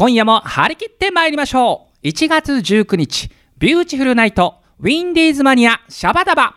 今夜も張り切って参りましょう。1月19日ビューティフルナイトウィンディーズマニアシャバダバ。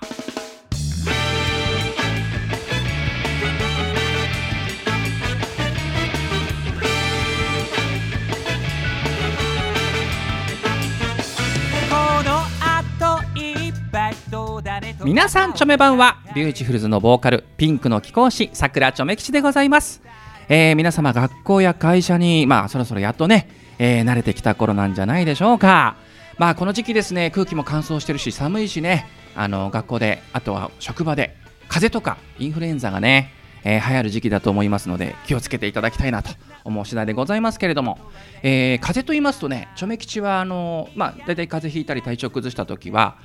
皆さんちょめばんはビューティフルズのボーカルピンクの貴公子さくらちょめ吉でございます、えー皆様学校や会社にまあそろそろやっとね、えー慣れてきた頃なんじゃないでしょうか。まあこの時期ですね空気も乾燥してるし寒いしねあの学校であとは職場で風邪とかインフルエンザがね、えー流行る時期だと思いますので気をつけていただきたいなと思う次第でございますけれども、えー風邪と言いますとねチョメ吉はあのまあ大体風邪ひいたり体調崩した時は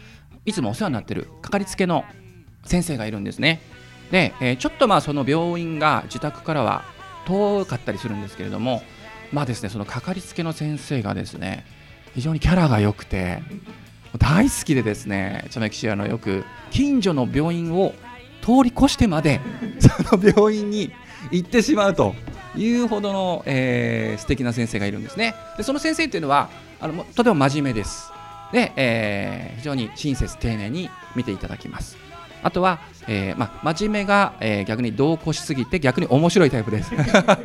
いつもお世話になってるかかりつけの先生がいるんですね。で、えーちょっとまあその病院が自宅からは遠かったりするんですけれどもまあですねそのかかりつけの先生がですね非常にキャラが良くて大好きでですねチョメキシあのよく近所の病院を通り越してまで その病院に行ってしまうというほどの、えー素敵な先生がいるんですね。でその先生っていうのはあのもうとても真面目です。で、えー非常に親切丁寧に見ていただきます。あとは、えーまあ、真面目が、えー逆に同行しすぎて逆に面白いタイプです。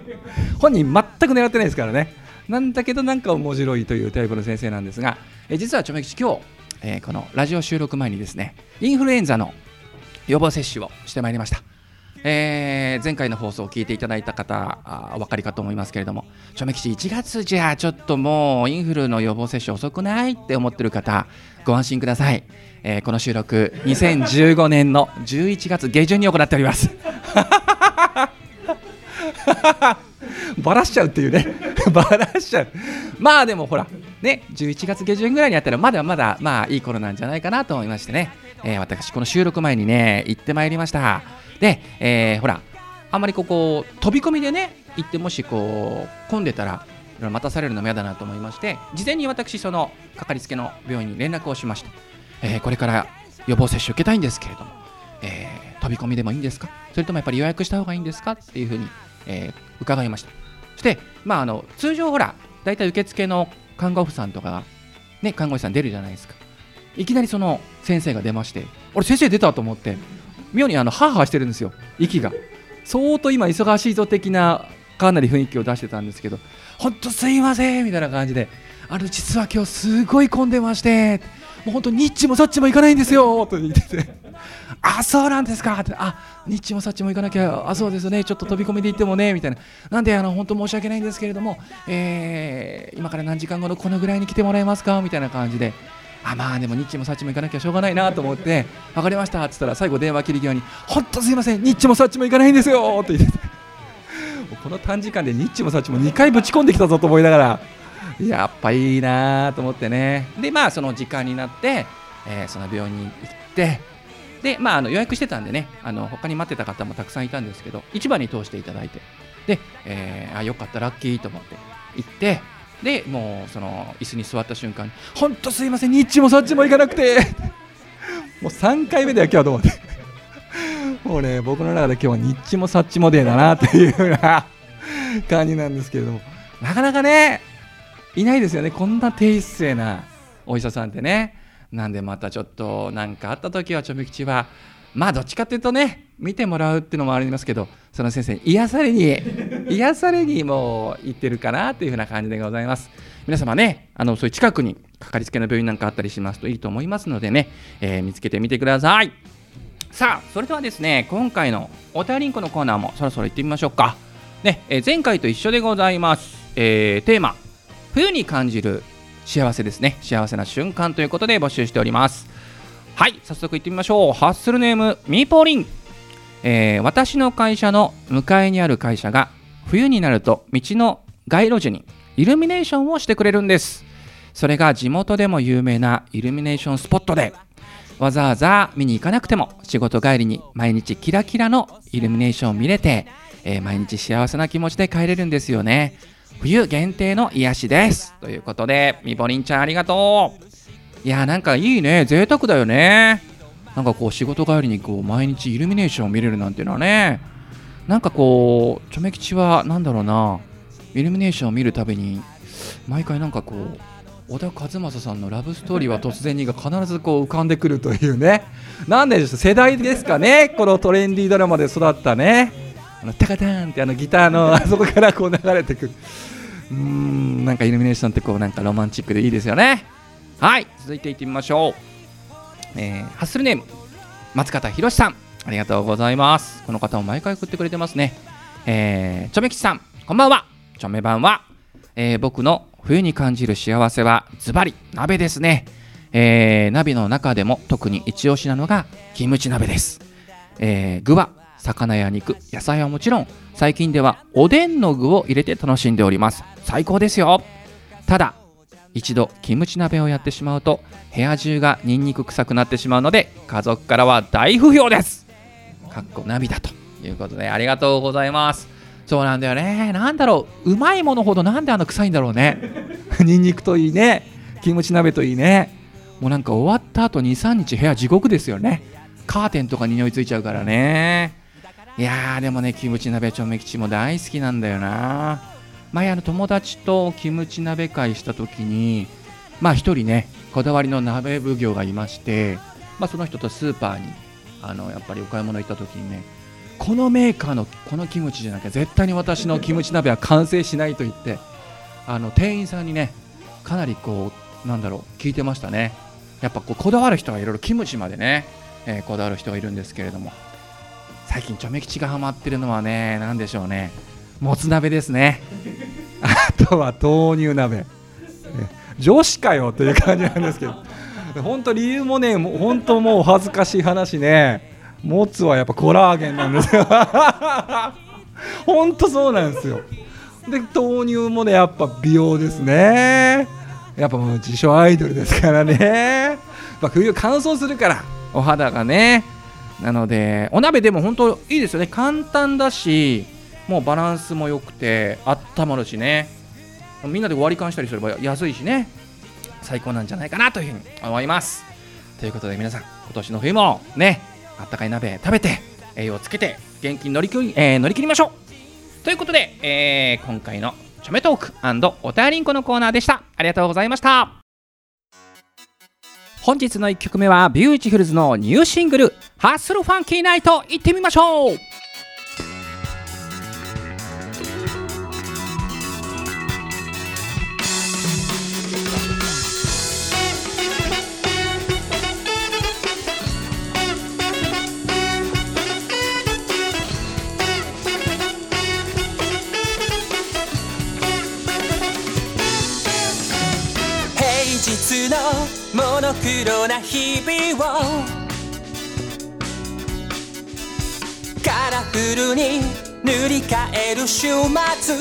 本人全く狙ってないですからね。なんだけどなんか面白いというタイプの先生なんですが、えー実はちょめきち今日、えーこのラジオ収録前にですねインフルエンザの予防接種をしてまいりました、えー前回の放送を聞いていただいた方あお分かりかと思いますけれどもちょめきち1月じゃちょっともうインフルの予防接種遅くないって思ってる方ご安心ください、えーこの収録2015年の11月下旬に行っております。バラしちゃうっていうね。バラしちゃう。まあでもほらね11月下旬ぐらいにやったらまだまだまあいい頃なんじゃないかなと思いましてね、えー私この収録前にね行ってまいりました。で、えーほらあんまりここ飛び込みでね行ってもしこう混んでたら待たされるのも嫌だなと思いまして事前に私そのかかりつけの病院に連絡をしました、えーこれから予防接種受けたいんですけれども、えー飛び込みでもいいんですか？それともやっぱり予約した方がいいんですか？っていうふうに、えー伺いました。そして、まあ、あの通常ほら大体受付の看護婦さんとかが、ね、看護師さん出るじゃないですか。いきなりその先生が出まして俺先生出たと思って妙にあのハーハーしてるんですよ息が。相当今忙しいぞ的なかなり雰囲気を出してたんですけど本当すいませんみたいな感じであの実は今日すごい混んでましてもう本当ニッチもサッチも行かないんですよと言っててあそうなんですかってあニッチもサッチも行かなきゃあそうですねちょっと飛び込みで行ってもねみたいな。なんであの本当申し訳ないんですけれども、えー今から何時間後のこのぐらいに来てもらえますかみたいな感じであまあでもニッチもサッチも行かなきゃしょうがないなと思って分かりましたっつったら最後電話切り際に本当すいませんニッチもサッチも行かないんですよって言って。てこの短時間でニッチもサッチも2回ぶち込んできたぞと思いながらやっぱいいなと思ってね。でまあその時間になって、えーその病院に行ってでまああの予約してたんでねあの他に待ってた方もたくさんいたんですけど市場に通していただいてで、えーあよかったラッキーと思って行ってでもうその椅子に座った瞬間に本当すいませんニッチもサッチも行かなくて もう3回目だよ今日と思って。もうね僕の中で今日はニッチもサッチもデーだなっていうような 感じなんですけれども。なかなかねいないですよね。こんな低姿勢なお医者さんってね。なんでまたちょっと何かあった時はちょめ吉はまあどっちかっていうとね見てもらうっていうのもありますけどその先生癒されに癒されにもう行ってるかなっていうふうな感じでございます。皆様ねあのそういう近くにかかりつけの病院なんかあったりしますといいと思いますのでね、えー見つけてみてください。さあそれではですね今回のお便りんこのコーナーもそろそろ行ってみましょうか。ね、えー前回と一緒でございます、えーテーマ冬に感じる幸せですね。幸せな瞬間ということで募集しております。はい早速行ってみましょう。ハッスルネームミーポーリン、えー私の会社の向かいにある会社が冬になると道の街路樹にイルミネーションをしてくれるんです。それが地元でも有名なイルミネーションスポットでわざわざ見に行かなくても仕事帰りに毎日キラキラのイルミネーションを見れて、えー毎日幸せな気持ちで帰れるんですよね。冬限定の癒しです。ということでみぼりんちゃんありがとう。いやーなんかいいね。贅沢だよね。なんかこう仕事帰りにこう毎日イルミネーションを見れるなんていうのはね。なんかこうチョメ吉はなんだろうな。イルミネーションを見るたびに毎回なんかこう小田和正さんの「ラブストーリーは突然に」が必ずこう浮かんでくるというね。なんでしょう世代ですかね。このトレンディードラマで育ったね。あのタカターンってあのギターの あそこからこう流れてく。るうーんなんかイルミネーションってこうなんかロマンチックでいいですよねはい続いていってみましょう、えーハッスルネーム松方宏さん。ありがとうございます。この方も毎回送ってくれてますね。えー、ちょめきちさんこんばんは。ちょめ版は、えー僕の冬に感じる幸せはズバリ鍋ですね、えー鍋の中でも特に一押しなのがキムチ鍋です、えー具は魚や肉野菜はもちろん最近ではおでんの具を入れて楽しんでおります。最高ですよ。ただ一度キムチ鍋をやってしまうと部屋中がニンニク臭くなってしまうので家族からは大不評です。かっこ涙ということでありがとうございます。そうなんだよね。なんだろう。うまいものほどなんであの臭いんだろうね。ニンニクといいね。キムチ鍋といいね。もうなんか終わった後23日部屋地獄ですよね。カーテンとかに匂いついちゃうからね。いやーでもねキムチ鍋ちょめ吉も大好きなんだよな前あの友達とキムチ鍋会した時にまあ一人ねこだわりの鍋奉行がいまして、まあ、その人とスーパーにあのやっぱりお買い物行った時にねこのメーカーのこのキムチじゃなきゃ絶対に私のキムチ鍋は完成しないと言ってあの店員さんにねかなりこうなんだろう聞いてましたね。やっぱこうこだわる人がいろいろキムチまでね、えこだわる人がいるんですけれども最近チョメ吉がハマってるのはね何でしょうね。もつ鍋ですね。あとは豆乳鍋。女子かよという感じなんですけど。本当理由もね本当もう恥ずかしい話ね。もつはやっぱコラーゲンなんですよ。本当そうなんですよ。で豆乳もねやっぱ美容ですね。やっぱもう自称アイドルですからね。やっぱ冬乾燥するからお肌がね。なのでお鍋でも本当いいですよね。簡単だしもうバランスも良くて温まるしね。みんなで割り勘したりすれば安いしね。最高なんじゃないかなというふうに思います。ということで皆さん今年の冬もねあったかい鍋食べて栄養つけて元気に乗り切り,、えー乗り切りましょう。ということで、えー今回のチョメトークおたりんこのコーナーでした。ありがとうございました。本日の1曲目はビューティフルズのニューシングル「ハッスルファンキーナイト」いってみましょう。塗り替える週末。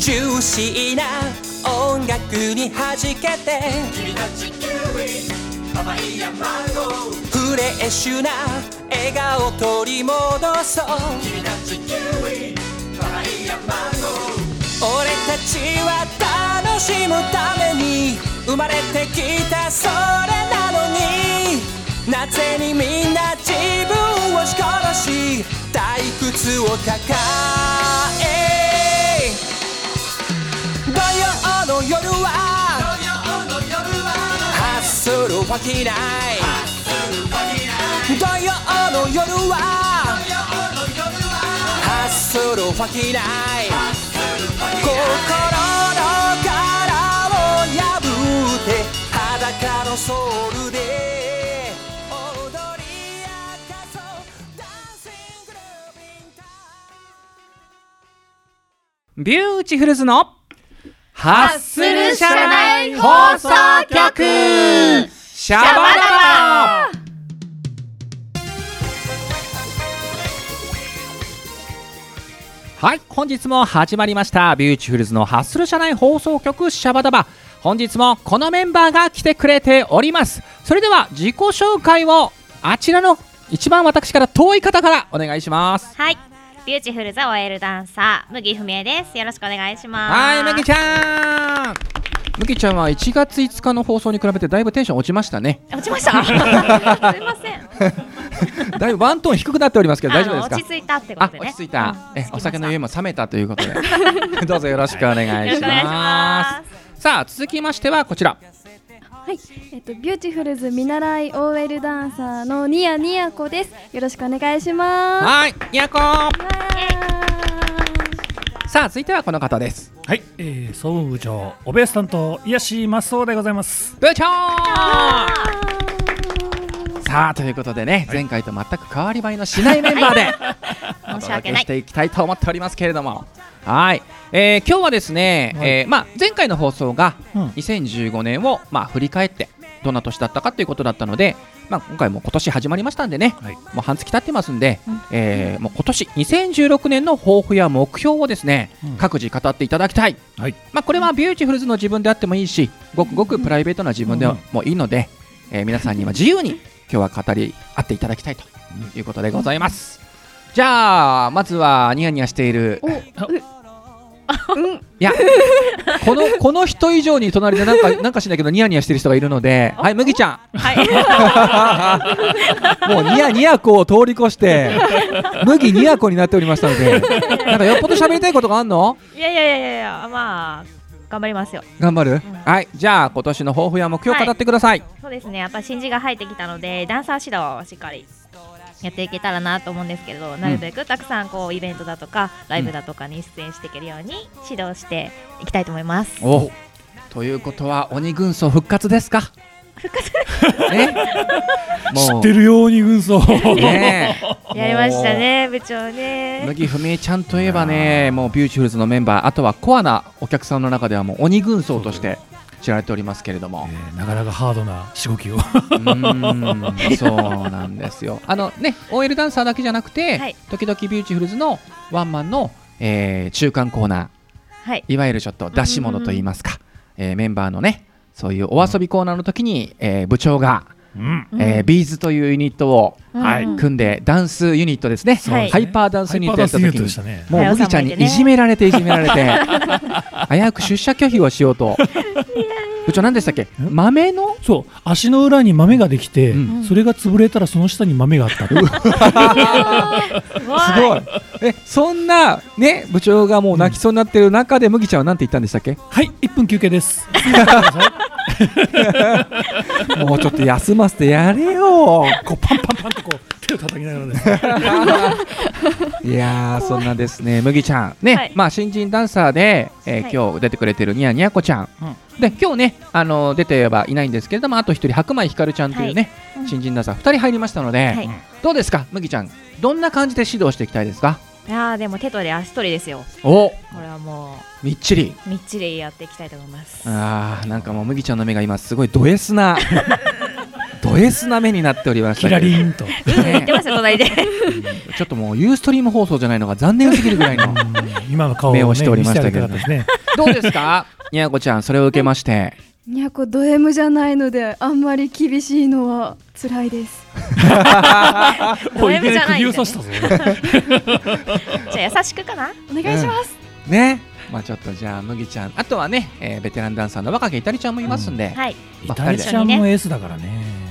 ジューシーな音楽に弾けて。君たちキウイパパイヤマンゴー。フレッシュな笑顔取り戻そう。君たちキウイパパイヤマンゴー。俺たちは楽しむために生まれてきたそれななぜにみんな自分を押し殺し退屈を抱え土曜の夜はハッスルファキナイ土曜の夜はハッスルファキナイ心の殻を破って裸のソウルで。ビューティフルズのハッスル社内放送局。シャバダバ。はい本日も始まりました。ビューティフルズのハッスル社内放送局シャバダバ。本日もこのメンバーが来てくれております。それでは自己紹介をあちらの一番私から遠い方からお願いします。はい。ビューティフルズ OL ダンサー、麦文江です。よろしくお願いします。はい、むぎちゃん。むぎちゃんは1月5日の放送に比べてだいぶテンション落ちましたね。落ちました？すいません。だいぶワントーン低くなっておりますけど大丈夫ですか？落ち着いたってこあとでね落ち着いた、うんえお酒の酔いも冷めたということで どうぞよろしくお願いしますさあ続きましてはこちらはい、えっとビューティフルズ見習い OL ダンサーのニヤニヤコです。よろしくお願いします。はい。にやこわさあ続いてはこの方です。はい、えー、総務部長おベース担当癒しマスオでございます。部長。さあということでね、前回と全く変わり映えのしないメンバーでお届け申し訳ない。していきたいと思っておりますけれどもはい、えー今日はですね、はい。えーまあ、前回の放送がうん。2015年を、まあ、振り返ってどんな年だったかということだったので、まあ、今回も今年始まりましたんでね、はい。もう半月経ってますんで、えーもう今年2016年の抱負や目標をですね、うん。各自語っていただきたい、はい。まあ、これはビューティフルズの自分であってもいいしごくごくプライベートな自分でもいいので、えー皆さんには自由に今日は語り合っていただきたいということでございます。じゃあまずはニヤニヤしているいやこのこの人以上に隣でなんかなんかしないけどニヤニヤしてる人がいるのではい麦ちゃはい。ん もうニヤニヤ子を通り越して麦ニヤ子になっておりましたのでなんかよっぽど喋りたいことがあんの？いやいやいやいやまあ頑張りますよ。頑張る、はいじゃあ今年の抱負や目標を語ってください、そうですね。やっぱ新人が入ってきたのでダンサー指導をしっかりやっていけたらなと思うんですけどなるべくたくさんこうイベントだとかライブだとかに出演していけるように指導していきたいと思います。おということは鬼軍曹復活ですか？復活ね知 もう。ってるように軍曹。ねえ。やりましたね部長ね。麦文江ちゃんといえばねもうビューティフルズのメンバーあとはコアなお客さんの中ではもう鬼軍曹として知られておりますけれども。えーなかなかハードなしごきを。うそうなんですよ。あのね OL ダンサーだけじゃなくて、はい。時々ビューティフルズのワンマンの、えー中間コーナはい。ーいわゆるちょっと出し物といいますか、えーメンバーのねそういうお遊びコーナーの時に、えー部長が、うん。うん。えービーズというユニットを組んでダンスユニットですね、はいハイパーダンスユニットやった時にットでしたね。もう麦ちゃんにいじめられていじめられて 危うく出社拒否をしようと 部長何でしたっけ？豆の？そう足の裏に豆ができて、うん。それが潰れたらその下に豆があったってす すごい。えそんなね部長がもう泣きそうになってる中で麦ちゃんは何て言ったんでしたっけ？はい1分休憩です。もうちょっと休ませてやれよ。こうパンパンパンとこう手を叩きながらですね。いやーそんなですね。麦ちゃん。ね、はい。まあ新人ダンサーで、えーはい。今日出てくれてるニヤニヤコちゃん、で今日ねあの出てはいないんですけれどもあと一人白米ひかるちゃんというね、うん。新人ダンサー二人入りましたので、はい。どうですか麦ちゃん。どんな感じで指導していきたいですか？いやーでも手取り足取りですよ。お！これはもみっちり。うみっちりやっていきたいと思います。あーなんかもう麦ちゃんの目が今すごいド S な ド S な目になっておりましたキラリーンと。うん言ってますよ隣で。ちょっともうユーストリーム放送じゃないのが残念すぎるぐらいの今の顔目をしておりましたけど。ね。どうですか？にやこちゃんそれを受けまして。にゃこド M じゃないのであんまり厳しいのは辛いです。ド M じゃないねじゃあ優しくかな？お願いします。ね。まあちょっとじゃあ麦ちゃん。あとはね、えーベテランダンサーの若木いたりちゃんもいますんで、はい。まあイタリちゃんもエースだからね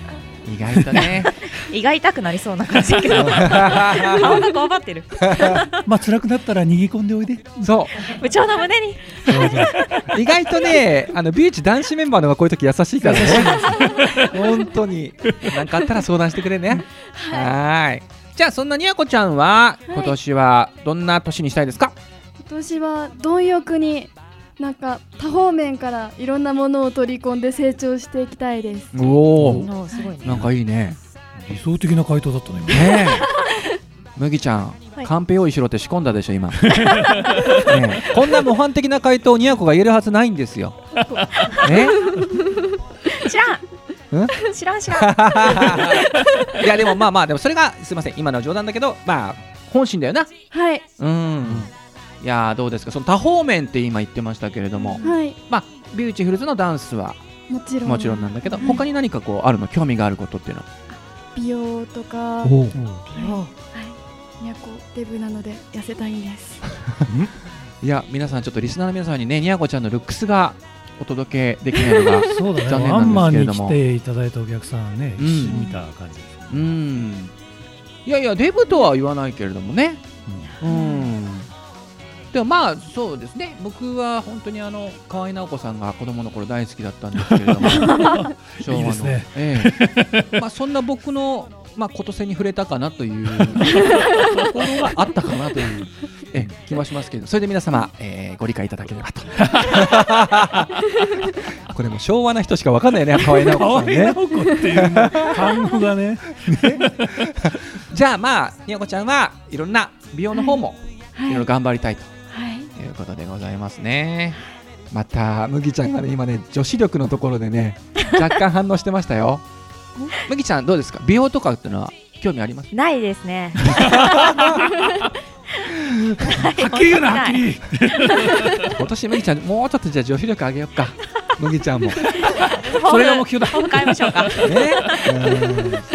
意外とね。胃が痛くなりそうな感じだけど。顔がこわばってる。まあ辛くなったら逃げ込んでおいで。そ部長の胸に。う意外とねあのビーチ男子メンバーの方がこういう時優しいからね。本当に。何かあったら相談してくれね。はーい。じゃあそんなにやこちゃんは今年はどんな年にしたいですか、今年は貪欲になんか多方面からいろんなものを取り込んで成長していきたいです。おおおすごいね。なんかいいね。理想的な回答だったね今。ねえ。麦ちゃん、はい。カンペ用意しろって仕込んだでしょ今。ねえ。こんな模範的な回答にやこが言えるはずないんですよ。ね知らん。ん？知らん知らん。いやでもまあまあでもそれがすいません今のは冗談だけどまあ本心だよな。はい。うんいやーどうですか？その多方面って今言ってましたけれどもはい。まあビューティフルズのダンスはもちろん。もちろんなんだけどはい他に何かこうあるの興味があることっていうのは？美容とか。はおいにゃこデブなので痩せたいんです。いや皆さんちょっとリスナーの皆さんにねにやこちゃんのルックスがお届けできないのが そうだね。残念ワンマンになんですけれども。来ていただいたお客さんね、うん。見た感じですうん。いやいやデブとは言わないけれどもね。うんでもまあそうですね。僕は本当にあの河合直子さんが子供の頃大好きだったんですけれども。昭和のええ。まあそんな僕のまあことせに触れたかなという。ところがあったかなという。ええ気もしますけど。それで皆様、えーご理解いただければと。これも昭和な人しかわかんないよね河合直子可愛いさんね。直子っていうね単語がね。じゃあまあにやこちゃんはいろんな美容の方もはい。いろいろ頑張りたいとことでございますね。また麦ちゃんがね今ね女子力のところでね 若干反応してましたよ。麦ちゃんどうですか？美容とかっていうのは興味あります？ないですね。はっきり言うな はっきり今年麦ちゃんもうちょっとじゃあ女子力上げようか。麦ちゃんもね。それが目標だ。変えましょうか。うんそ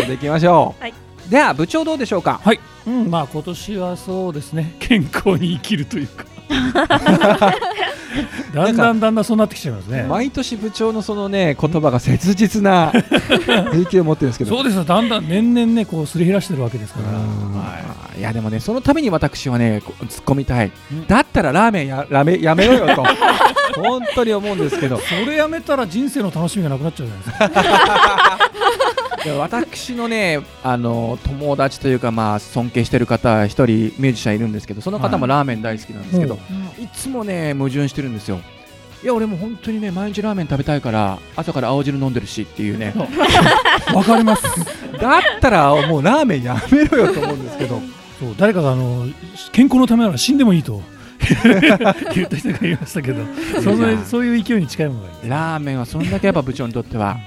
れでいきましょう。はいでは部長どうでしょうか？はい、うん、まあ今年はそうですね健康に生きるというかだんだんだんだんそうなってきちゃいますね。毎年部長のそのね言葉が切実な影響を持ってるんですけど。そうですよ。だんだん年々ねこうすり減らしてるわけですから、うん。はいやでもねそのために私はねこ突っ込みたい、うん。だったらラーメンやラメやめろよと。本当に思うんですけど。それやめたら人生の楽しみがなくなっちゃうじゃないですか。で私のねあの友達というかまあ尊敬してる方一人ミュージシャンいるんですけどその方もラーメン大好きなんですけど、い、つもね矛盾してるんですよ。いや俺も本当にね毎日ラーメン食べたいから朝から青汁飲んでるしっていうね。わかります。だったらもうラーメンやめろよと思うんですけど。そう誰かがあの健康のためなら死んでもいいと。言った人がいましたけど。そのそういう勢いに近いものがいいラーメンはそんだけやっぱ部長にとっては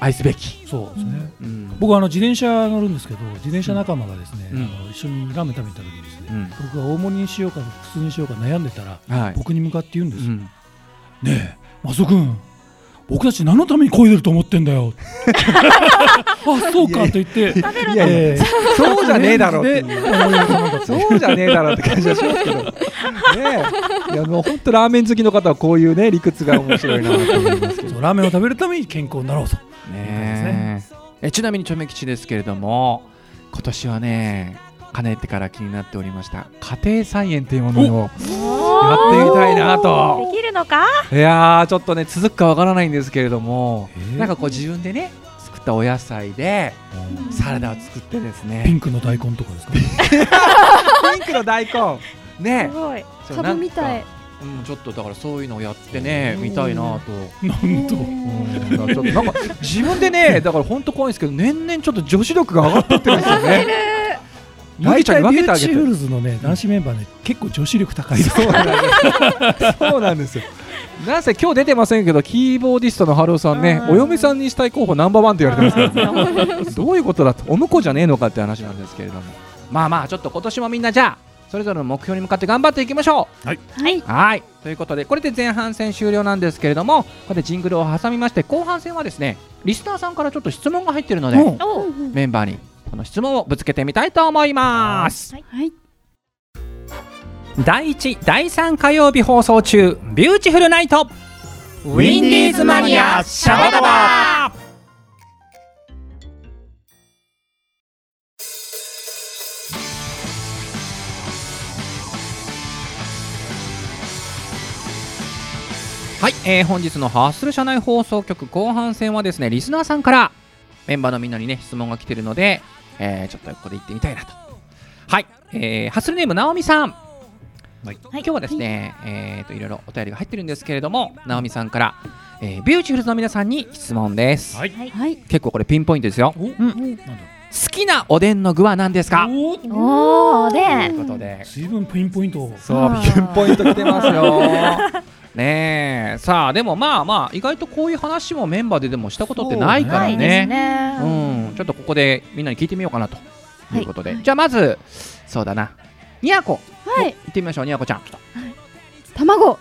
愛すべき、そうですね、うん。僕はあの自転車乗るんですけど自転車仲間がですね、うん。あの一緒にラーメン食べに行った時にですね、うん。僕が大盛りにしようか普通にしようか悩んでたらはい。僕に向かって言うんですよ、うん。ねえマスオ君僕たち何のために漕いでると思ってんだよ。あそうかと言っていやいやえそうじゃねえだろって。そうじゃねえだろって感じはしますけど。ねえ。いやもう本当ラーメン好きの方はこういうね理屈が面白いなと思いますけど。ラーメンを食べるために健康になろうとね。ええちなみにチョメ吉ですけれども今年はねかねてから気になっておりました家庭菜園というものをやってみたいなと。できるのか？いやーちょっとね続くかわからないんですけれどもえー。なんかこう自分でね作ったお野菜でサラダを作ってですピねンクの大根とかですか？ピンクの大根。ね。すごい。そうカブみたいうん、ちょっとだからそういうのをやってね見たいなと、なんと。うん、だからちょっとなんか自分でね だから本当怖いんですけど年々ちょっと女子力が上がってってるんですよね。大ちゃんに分けてあげてビューティフルズのね男子メンバーね。結構女子力高い。ですそうなんですそうなんですよ。なんせ今日出てませんけどキーボーディストのハローさんねうん。お嫁さんにしたい候補ナンバーワンって言われてますから、どういうことだと。お婿じゃねえのかって話なんですけれども。まあまあちょっと今年もみんなじゃあそれぞれの目標に向かって頑張っていきましょう。はい。はい。ということでこれで前半戦終了なんですけれどもここでジングルを挟みまして後半戦はですねリスナーさんからちょっと質問が入っているので。メンバーにこの質問をぶつけてみたいと思います。はい。第1第3火曜日放送中ビューティフルナイト。ウィンディーズマニアシャバダバはい、えー本日のハッスル社内放送局後半戦はですねリスナーさんからメンバーのみんなにね質問が来てるので、えーちょっとここで行ってみたいなと。はい、えーハッスルネームなおみさん。はい。今日はですね、えー、といろいろお便りが入ってるんですけれども、なおみさんから、えービューティフルズの皆さんに質問です。はい。はい。結構これピンポイントですよ。おうん。なんだ？好きなおでんの具は何ですか？おおおでということで、随分ピンポイント。そうピンポイント来てますよ。ねえ、さあでもまあまあ意外とこういう話もメンバーででもしたことってないからないですね。ね。うん、ちょっとここでみんなに聞いてみようかなということで、じゃあまずそうだな、にやこ、はい。行ってみましょう、にやこちゃん。卵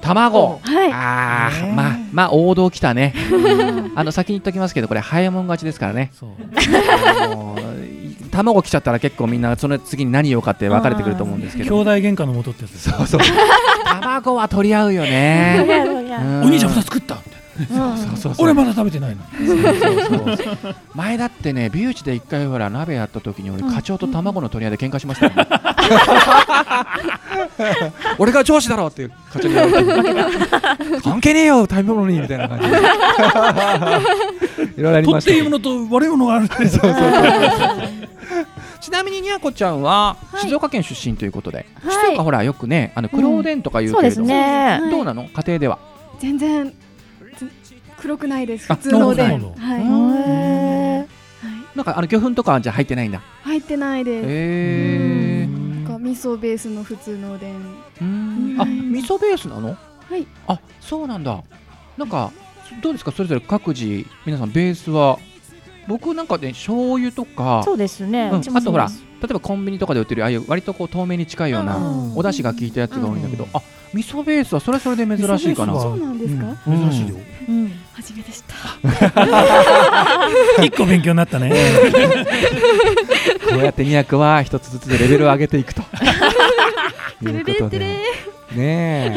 卵。はいああ、まあまあ王道来たね。あの先に言っときますけどこれ早いもん勝ちですからね。卵来ちゃったら結構みんなその次に何言おうかって分かれてくると思うんですけ兄ど。弟喧嘩のもとってやつですそうそう。卵は取り合うよね。お兄ちゃん2つ作ったみたそうそうそう俺まだ食べてないの。そうそうそう前だってねビューチで一回ほら鍋やった時に俺課長と卵の取り合いで喧嘩しましたよね 俺が上司だろって課長に言われて関係ねえよ食べ物にみたいな感じ。で いろいろあり取ましたけどっていいものと悪いものがある。んですそうそうそう。ちなみににゃこちゃんははい。静岡県出身ということで、はい。静岡ほらよくねあの黒おでんとか言うけれども、ねはい。どうなの？家庭では。全然つ黒くないです。あ普通のおでん。はい、なんかあの魚粉とかはじゃあ入ってないんだ。入ってないです、へえなんか味噌ベースの普通のおでん。うん。あ味噌ベースなの？はい。あそうなんだ。なんかどうですか？それぞれ各自皆さんベースは？僕なんかね醤油とかそうですね。あとほら例えばコンビニとかで売ってるああいう割とこう透明に近いようなうん。お出汁が効いたやつが多いんだけど、うん。あ味噌ベースはそれはそれで珍しいかな。そうなんですか？うん。珍しいよ。うん初めて知った。一個勉強になったね。こうやって200は一つずつでレベルを上げていくと。いうことで。ねえ。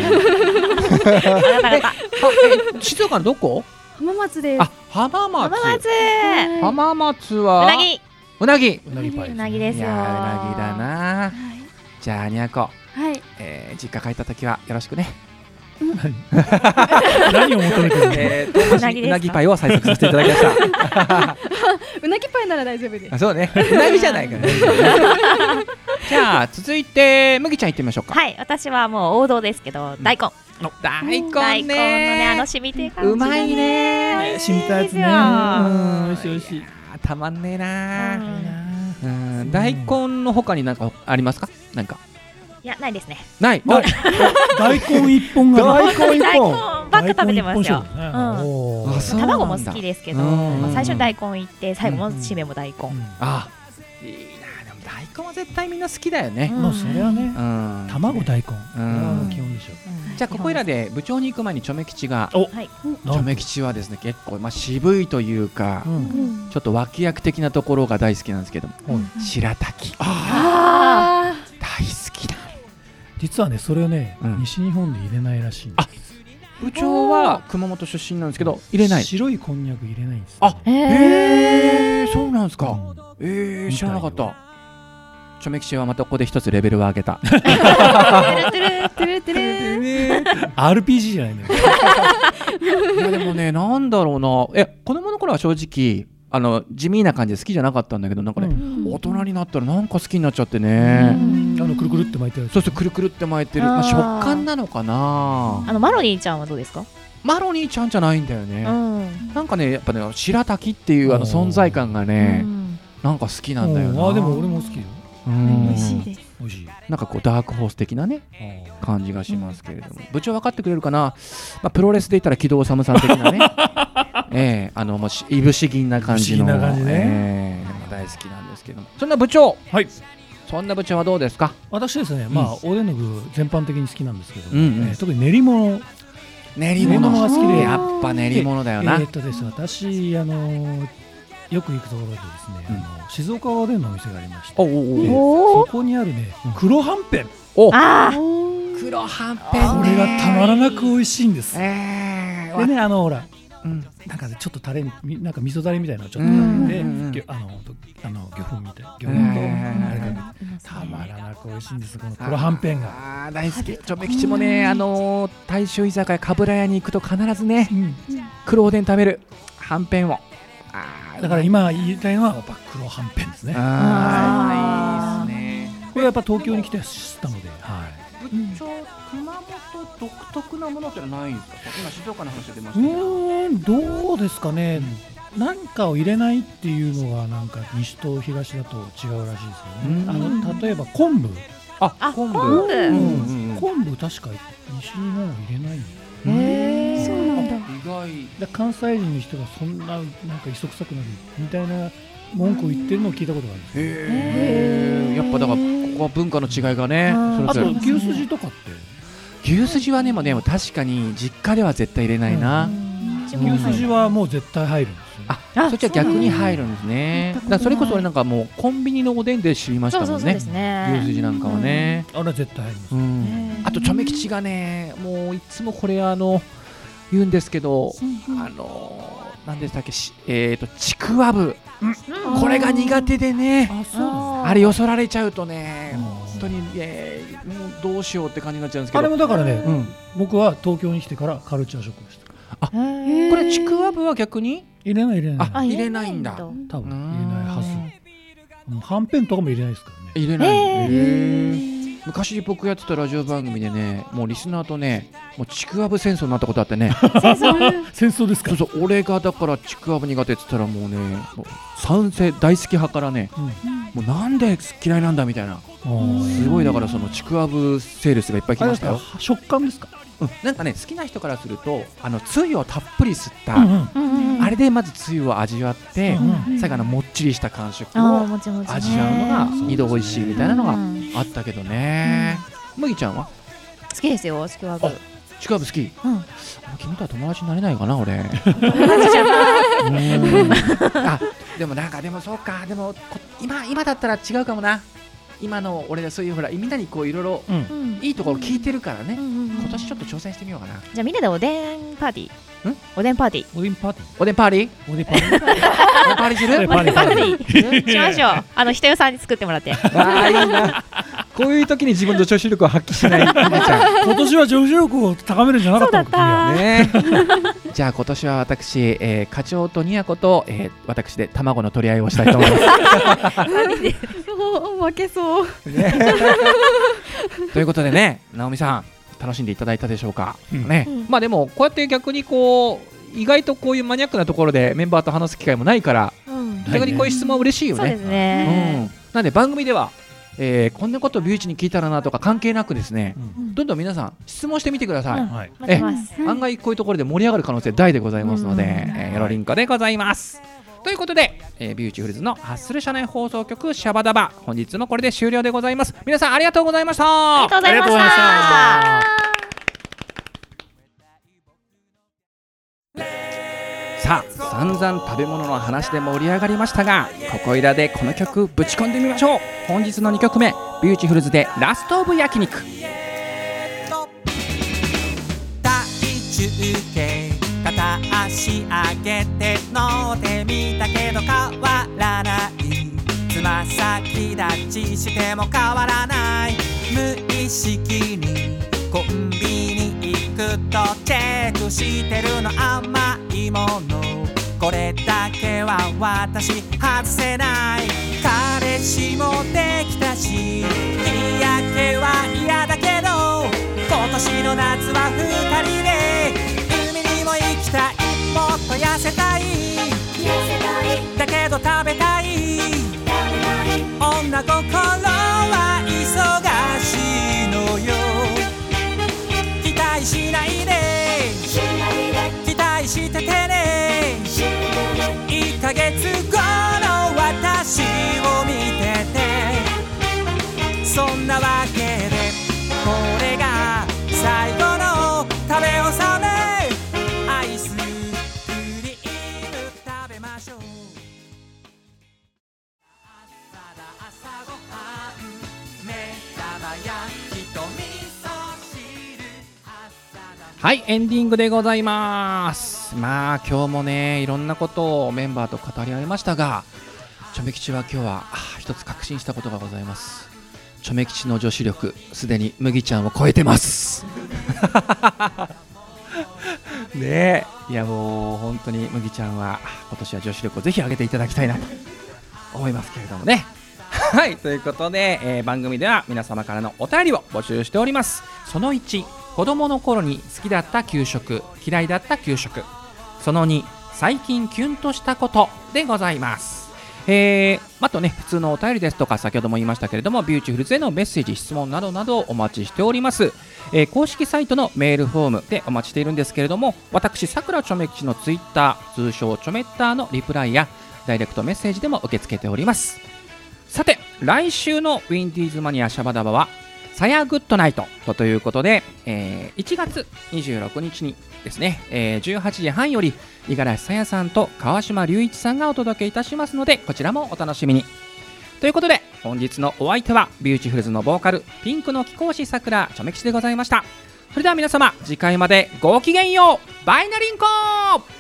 静岡のどこ？浜松です。あ浜松。浜松。はい。浜松うは？なぎうなぎ。うなぎ。パイうなぎですいやよーうなぎだな。はい。じゃあにゃこ、はい。えー、実家帰った時はよろしくね何？を求めてるの？えー、とうなぎうなぎパイを採測させていただきました。うなぎパイなら大丈夫です。あそうね。うなぎじゃないからね。じゃあ続いて麦ちゃん行ってみましょうか。はい私はもう王道ですけど大根。大根大根のねあのね染みてうまいね。染みたやつね。うん美味しい美味しい。たまんねえなうん。うん。大根の他に何かありますか？なんかいやないですね。ない。ない。大根一本が。大根一本。ばっか食べてますよ。卵も好きですけど、最初に大根いって最後もうん。締めも大根、うん。あいいなでも大根は絶対みんな好きだよね。うん。まあそれはねうん。卵大根。基本でしょ。うん。じゃあここいらで部長に行く前にチョメ吉が。お。はい。チョメ吉はですね結構まあ渋いというかちょっと脇役的なところが大好きなんですけども。はい。白滝。あ大好きだ実はねそれをねうん。西日本で入れないらしいんです。部長は熊本出身なんですけど入れない。白いこんにゃく入れないんですあーへえへえそうなんですか。うん。えー、知らなかった。チョメ吉はまたここで一つレベルを上げた。RPG じゃないんだよ。いやでもねなんだろうな。え子供の頃は正直あの地味な感じで好きじゃなかったんだけどなんかね、うん。大人になったらなんか好きになっちゃってね、あのくるくるって巻いてあるそうそうくるくるって巻いてる、まあ、食感なのかな。あのマロニーちゃんはどうですか、マロニーちゃんじゃないんだよね、うん。なんかねやっぱね白滝っていうあの存在感がね、うん。なんか好きなんだよな。あでも俺も好きよ。うん。美味しいですなんかこうダークホース的なね感じがしますけれども、部長分かってくれるかな、まあ、プロレスで言ったら木戸治さん的なね。ええあのもうしいぶし銀な感じの。感じね。ええ大好きなんですけども。そんな部長。はい。そんな部長はどうですか？私ですねまあおでんの具全般的に好きなんですけどうんうん。えー特に練り物。練り物が好きで。やっぱ練り物だよな、えーっとですね私あのーよく行くところでですね、うん。あの静岡おでんのお店がありましてそこにあるねうん。黒はんぺん。あ黒はんぺんね。れがたまらなく美味しいんです。でええねあのほらうん。なんかねちょっとタレにみなんか味噌だれみたいなのをちょっとうんかけて、うんうん。ぎょあのとあの魚粉みたい魚粉とうんあれかけてたまらなく美味しいんです。この黒はんぺんが、あー大好き。ちょめ吉もねあのー大衆居酒屋かぶら屋に行くと必ずねうん。黒おでん食べる。はんぺんを。あーだから今言いたいのはやっぱ黒はんぺんですね。ああー。ーいいですね。これはやっぱ東京に来て知ったので、はい、部長熊本独特なものってのはないんですか？今静岡の話出まうしたけど。ーんどうですかね、何かを入れないっていうのがなんか西と東だと違うらしいですよね。うん。あの例えば昆布、ああ昆布。昆布確か西日本は入れないんだよへー。そうなんだ意外で関西人の人がそんななんか磯臭くなるみたいな文句を言ってるのを聞いたことがあるんです。よへえやっぱだからここは文化の違いがねあと牛すじとかって。牛すじはねもうでも確かに実家では絶対入れないな、牛すじはもう絶対入るんですよ。ねああそっちは逆に入るんですね。だ。だからそれこそ俺なんかもうコンビニのおでんで知りましたもね。そうそうんそうですね。牛すじなんかはね、あれは絶対入ります、うん。ねあとチョメ吉がねもういつもこれあの言うんですけど、あのー何でしたっけ？しえっ、とちくわぶ。これが苦手でね。あれよそられちゃうとねうん。本当にねもうどうしようって感じになっちゃうんですけど。あれもだからね、うん、僕は東京に来てからカルチャーショックでした。これちくわぶは逆に？入れない入れない。あ入れないんだ。多分う入れんないはず。うんはんぺんとかも入れないですからね。入れない、昔僕やってたラジオ番組でねもうリスナーとねもうちくわぶ戦争になったことあってね。戦争ですか？そうそう俺がだからちくわぶ苦手って言ったらもうねもう賛成大好き派からねうん。もうなんで嫌いなんだみたいな。すごいだからそのちくわぶセールスがいっぱい来ましたよ、食感ですか？うん、なんかね好きな人からするとあのつゆをたっぷり吸った、うんうんあれでまずつゆを味わって、うん最後あのもっちりした感触を味わうのが二度美味しいみたいなのがうん。あったけどね、麦ちゃんは？好きですよちくわぶあちくわぶ好きうん。あ君とは友達になれないかな俺。あでもなんかでもそうか。でもこ今今だったら違うかもな。今の俺でそういうほらみんなにこういろいろいいところ聞いてるからね、今年ちょっと挑戦してみようかな。じゃあみんなでおでんパーティん？ーおでんパーティー。おでんパーティおでんパーリー。ーおでんパーティー。おでんパーティー。しましょう。あの人よさんに作ってもらって。ああいいなこういう時に自分の女子力を発揮しない 今年は女子力を高めるんじゃなかったの？ねじゃあ今年は私、えー、課長とニヤコと、えー、私で卵の取り合いをしたいと思います。そ う負けそうということでね直美さん楽しんでいただいたでしょうか、うん。ね。うん。まあでもこうやって逆にこう意外とこういうマニアックなところでメンバーと話す機会もないから逆にこういう質問は嬉しいよね。なんで番組では、えーこんなことビューチに聞いたらなとか関係なくですねうんどんどん皆さん質問してみてください。うんはい待ってます案外こういうところで盛り上がる可能性大でございますので、うんえーよろりんこでございます。ということで、えービューティフルズのハッスル社内放送局シャバダバ本日もこれで終了でございます。皆さんありがとうございました。ありがとうございました散々食べ物の話で盛り上がりましたがここいらでこの曲ぶち込んでみましょう。本日の2曲目ビューティフルズで Last of 焼肉体重計片足上げて乗ってみたけど変わらない。つま先立ちしても変わらない。無意識にコンビニ行くとチェックしてるの甘いもの。これだけは私外せない彼氏もできたし日焼けは嫌だけど今年の夏は二人で海にも行きたい。もっと痩せたい。だけど食べたい。女心エンディングでございます。まあ今日もねいろんなことをメンバーと語り合いましたがチョメ吉は今日は一つ確信したことがございます。チョメ吉の女子力すでに麦ちゃんを超えてます。ねえ。いやもう本当に麦ちゃんは今年は女子力をぜひ上げていただきたいなと思いますけれどもね。はいということで、えー番組では皆様からのお便りを募集しております。その1子供の頃に好きだった給食嫌いだった給食。その2最近キュンとしたことでございます。えー、あとね普通のお便りですとか先ほども言いましたけれどもビューティフルズへのメッセージ質問などなどをお待ちしております、えー公式サイトのメールフォームでお待ちしているんですけれども私さくらちょめ吉のツイッター通称ちょめッターのリプライやダイレクトメッセージでも受け付けております。さて来週のウィンディーズマニアシャバダバはさやグッドナイトということで、えー1月26日にですね、えー18時半より五十嵐さやさんと川島隆一さんがお届けいたしますのでこちらもお楽しみに。ということで本日のお相手はビューティフルズのボーカルピンクの貴公子さくらちょめ吉でございました。それでは皆様次回までごきげんようバイナリンコ